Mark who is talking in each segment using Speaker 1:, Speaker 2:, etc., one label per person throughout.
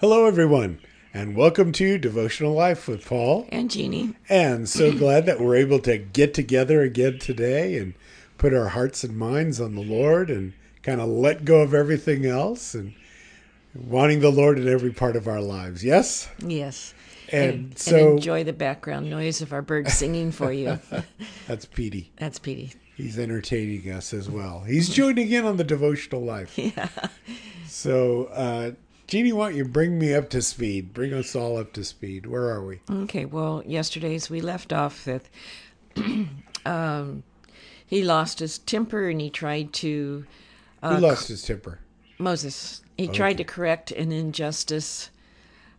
Speaker 1: Hello, everyone, and welcome to Devotional Life with Paul.
Speaker 2: And Jeannie.
Speaker 1: And so glad that we're able to get together again today and put our hearts and minds on the Lord and kind of let go of everything else and wanting the Lord in every part of our lives. Yes?
Speaker 2: Yes.
Speaker 1: And,
Speaker 2: And,
Speaker 1: so
Speaker 2: and enjoy the background noise of our birds singing for you.
Speaker 1: that's Petey.
Speaker 2: That's Petey.
Speaker 1: He's entertaining us as well. He's joining in on the devotional life.
Speaker 2: Yeah.
Speaker 1: So, uh, Jeannie, why don't you bring me up to speed? Bring us all up to speed. Where are we?
Speaker 2: Okay. Well, yesterday's we left off with um, he lost his temper and he tried to
Speaker 1: Who lost his temper?
Speaker 2: Moses. He tried to correct an injustice,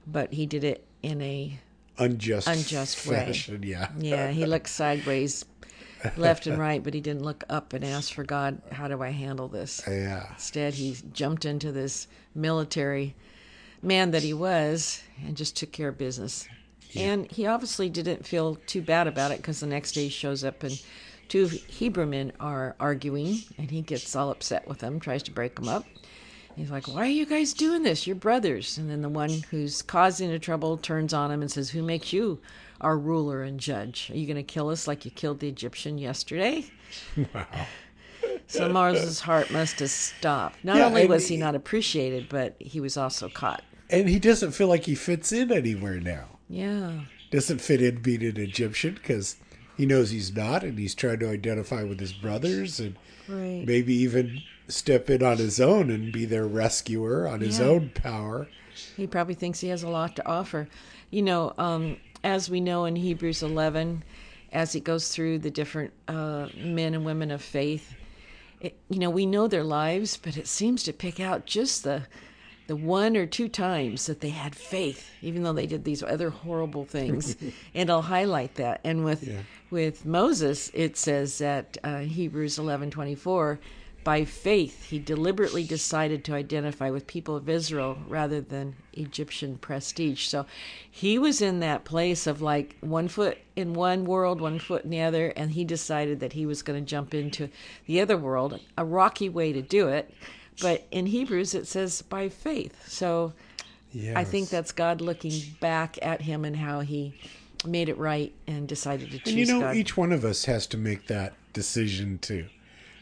Speaker 2: but he did it in a
Speaker 1: Unjust,
Speaker 2: Unjust way.
Speaker 1: Yeah.
Speaker 2: yeah. He looked sideways, left and right, but he didn't look up and ask for God. How do I handle this?
Speaker 1: Yeah.
Speaker 2: Instead, he jumped into this military man that he was and just took care of business. And he obviously didn't feel too bad about it because the next day he shows up and two Hebrew men are arguing and he gets all upset with them, tries to break them up. He's like, Why are you guys doing this? You're brothers. And then the one who's causing the trouble turns on him and says, Who makes you our ruler and judge? Are you going to kill us like you killed the Egyptian yesterday?
Speaker 1: Wow.
Speaker 2: So Moses' heart must have stopped. Not
Speaker 1: Yeah,
Speaker 2: only was he- not appreciated, but he was also caught.
Speaker 1: And he doesn't feel like he fits in anywhere now.
Speaker 2: Yeah.
Speaker 1: Doesn't fit in being an Egyptian because he knows he's not, and he's trying to identify with his brothers and
Speaker 2: Right.
Speaker 1: maybe even step in on his own and be their rescuer on his
Speaker 2: Yeah.
Speaker 1: own power.
Speaker 2: He probably thinks he has a lot to offer. You know, um, as we know in Hebrews 11, as it goes through the different uh, men and women of faith, it, you know, we know their lives, but it seems to pick out just the the one or two times that they had faith, even though they did these other horrible things, and I'll highlight that. And with
Speaker 1: Yeah.
Speaker 2: with Moses, it says that uh, Hebrews eleven twenty four, by faith he deliberately decided to identify with people of Israel rather than Egyptian prestige. So he was in that place of like one foot in one world, one foot in the other, and he decided that he was going to jump into the other world. A rocky way to do it. But in Hebrews, it says by faith. So
Speaker 1: Yeah.
Speaker 2: I think that's God looking back at him and how he made it right and decided to choose
Speaker 1: And you know,
Speaker 2: God.
Speaker 1: each one of us has to make that decision too.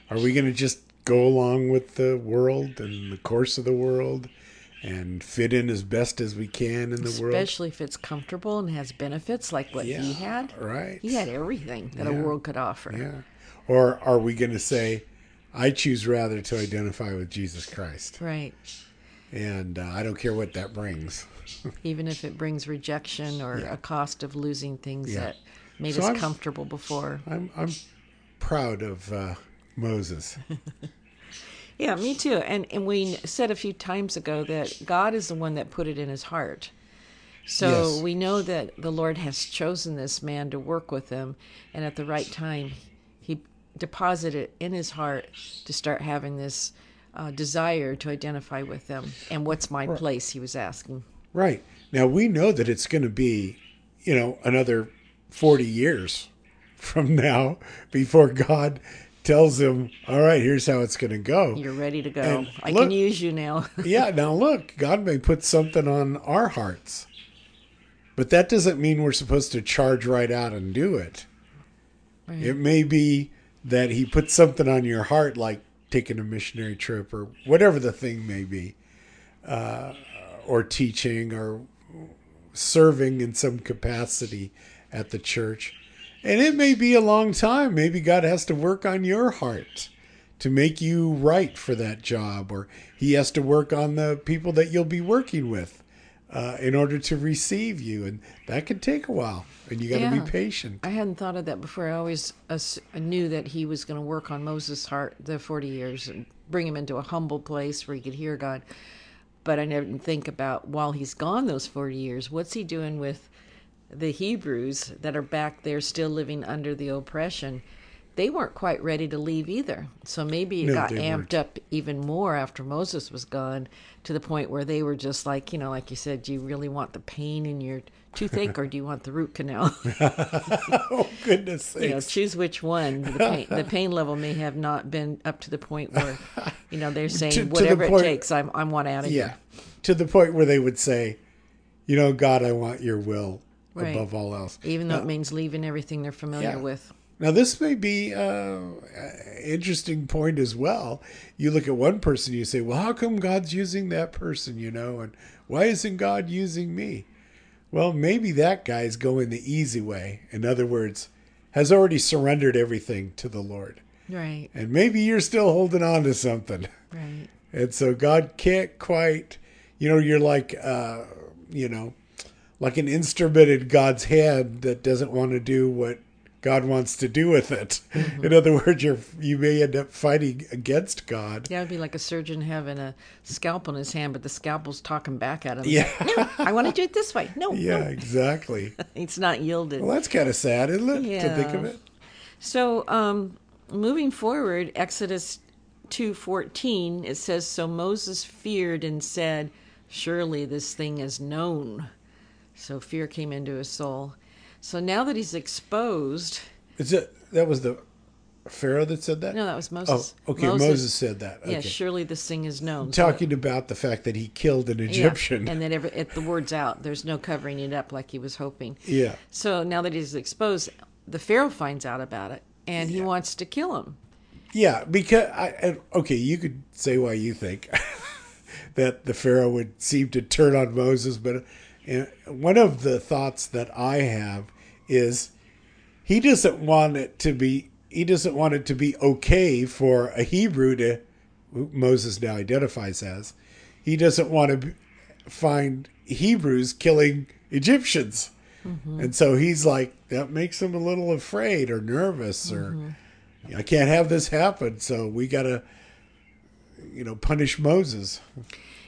Speaker 1: Are we going to just go along with the world and the course of the world and fit in as best as we can in the world?
Speaker 2: Especially if it's comfortable and has benefits like what he had.
Speaker 1: right.
Speaker 2: He had everything that a world could offer.
Speaker 1: Yeah. Or are we going to say, I choose rather to identify with Jesus Christ?
Speaker 2: Right.
Speaker 1: And uh, I don't care what that brings.
Speaker 2: Even if it brings rejection or
Speaker 1: Yeah.
Speaker 2: a cost of losing things
Speaker 1: Yeah.
Speaker 2: that made
Speaker 1: So
Speaker 2: us
Speaker 1: I'm-
Speaker 2: comfortable before.
Speaker 1: I'm, I'm proud of uh, Moses.
Speaker 2: Yeah, me too. And and we said a few times ago that God is the one that put it in his heart. So
Speaker 1: Yes.
Speaker 2: we know that the Lord has chosen this man to work with him, and at the right time, he deposited in his heart to start having this uh, desire to identify with them. And what's my place? He was asking.
Speaker 1: Right. Now we know that it's going to be, you know, another 40 years from now before God tells him, all right, here's how it's going to go.
Speaker 2: You're ready to go.
Speaker 1: And
Speaker 2: I
Speaker 1: look-
Speaker 2: can use you now.
Speaker 1: yeah, now look, God may put something on our hearts. But that doesn't mean we're supposed to charge right out and do it. It may be that he puts something on your heart, like taking a missionary trip or whatever the thing may be, uh, or teaching or serving in some capacity at the church. And it may be a long time. Maybe God has to work on your heart to make you right for that job, or He has to work on the people that you'll be working with uh, in order to receive you. And that can take a while, and you got to
Speaker 2: Yeah.
Speaker 1: be patient.
Speaker 2: I hadn't thought of that before. I always knew that he was going to work on Moses' heart the 40 years and bring him into a humble place where he could hear God. But I never didn't think about while he's gone those 40 years, what's he doing with the Hebrews that are back there still living under the oppression? They weren't quite ready to leave either. So maybe it
Speaker 1: No,
Speaker 2: got amped
Speaker 1: weren't.
Speaker 2: up even more after Moses was gone to the point where they were just like, you know, like you said, do you really want the pain in your toothache or do you want the root canal?
Speaker 1: oh, goodness
Speaker 2: you know, choose which one. The pain, the pain level may have not been up to the point where, you know, they're saying
Speaker 1: To- to the
Speaker 2: whatever
Speaker 1: point-
Speaker 2: it takes. I'm I'm one out of
Speaker 1: Yeah.
Speaker 2: here.
Speaker 1: to the point where they would say, you know, God, I want your will
Speaker 2: Right.
Speaker 1: above all else.
Speaker 2: Even though it means leaving everything they're familiar
Speaker 1: Yeah.
Speaker 2: with.
Speaker 1: Now, this may be an interesting point as well. You look at one person, you say, well, how come God's using that person, you know, and why isn't God using me? Well, maybe that guy's going the easy way. In other words, has already surrendered everything to the Lord.
Speaker 2: Right,
Speaker 1: And maybe you're still holding on to something.
Speaker 2: right.
Speaker 1: And so God can't quite, you know, you're like, uh, you know, like an instrument in God's hand that doesn't want to do what God wants to do with it. In other words, you're you may end up fighting against God.
Speaker 2: Yeah, it'd be like a surgeon having a scalpel in his hand, but the scalpel's talking back at him.
Speaker 1: Yeah,
Speaker 2: I want to do it this way. No,
Speaker 1: yeah,
Speaker 2: no.
Speaker 1: exactly.
Speaker 2: It's not yielded.
Speaker 1: Well, that's kind of sad, isn't it? To think of it.
Speaker 2: So, um, moving forward, Exodus 2:14, it says so Moses feared and said, surely this thing is known. So fear came into his soul. So now that he's exposed,
Speaker 1: Is it that was the Pharaoh that said that?
Speaker 2: no, that was
Speaker 1: Oh,
Speaker 2: Moses.
Speaker 1: okay. Moses, said that. Okay.
Speaker 2: Yeah, surely this thing is known. So-
Speaker 1: Talking about the fact that he killed an
Speaker 2: yeah,
Speaker 1: Egyptian.
Speaker 2: and then every, it, the word's out. There's no covering it up like he was hoping.
Speaker 1: yeah.
Speaker 2: So now that he's exposed, the Pharaoh finds out about it, and he wants to kill him.
Speaker 1: Yeah, because I okay, you could say why you think that the Pharaoh would seem to turn on Moses, but one of the thoughts that I have is he doesn't want it to be he doesn't want it to be okay for a Hebrew to who Moses now identifies as he doesn't want to find Hebrews killing Egyptians. Mm-hmm. And so he's like, that makes him a little afraid or nervous or mm-hmm. I can't have this happen. So we got to, you know, punish Moses.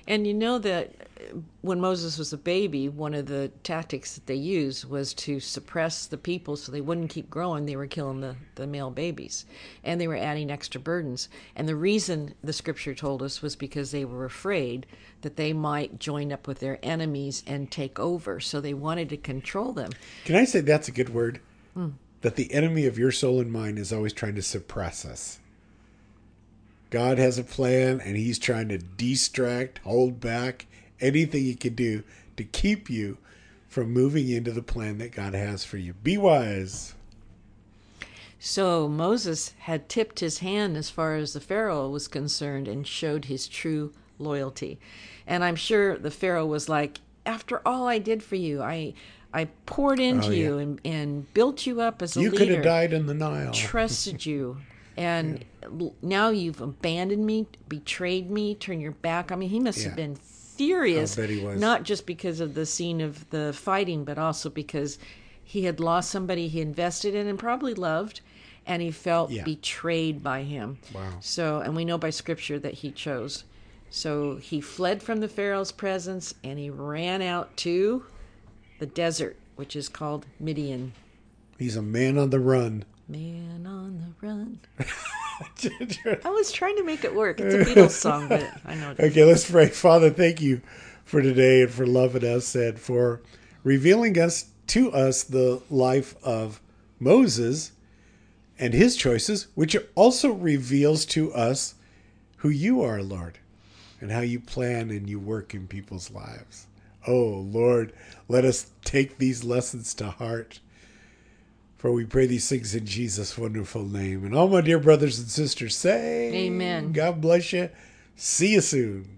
Speaker 2: And you know that uh, when Moses was a baby, one of the tactics that they used was to suppress the people so they wouldn't keep growing. They were killing the, the male babies and they were adding extra burdens. And the reason the scripture told us was because they were afraid that they might join up with their enemies and take over. So they wanted to control them.
Speaker 1: Can I say that's a good word? That the enemy of your soul and mine is always trying to suppress us. God has a plan and he's trying to distract, hold back anything he can do to keep you from moving into the plan that God has for you. Be wise.
Speaker 2: So Moses had tipped his hand as far as the Pharaoh was concerned and showed his true loyalty. And I'm sure the Pharaoh was like, after all I did for you, I I poured oh, into
Speaker 1: Oh, yeah.
Speaker 2: you and, and built you up as a
Speaker 1: You
Speaker 2: leader.
Speaker 1: could have died in the Nile.
Speaker 2: Trusted you. And l now you've abandoned me, betrayed me, turned your back on me. He must
Speaker 1: Yeah.
Speaker 2: have been furious.
Speaker 1: I bet he was.
Speaker 2: Not just because of the scene of the fighting, but also because he had lost somebody he invested in and probably loved, and he felt
Speaker 1: Yeah.
Speaker 2: betrayed by him.
Speaker 1: Wow.
Speaker 2: So, and we know by scripture that he chose. So he fled from the Pharaoh's presence and he ran out to the desert, which is called Midian.
Speaker 1: He's a man on the run.
Speaker 2: Man on the run. I was trying to make it work. It's a Beatles song, but I know.
Speaker 1: Okay, let's pray. Father, thank you for today and for loving us and for revealing us to us the life of Moses and his choices, which also reveals to us who you are, Lord, and how you plan and you work in people's lives. Oh, Lord, let us take these lessons to heart. For we pray these things in Jesus' wonderful name. And all my dear brothers and sisters say,
Speaker 2: Amen.
Speaker 1: God bless you. See you soon.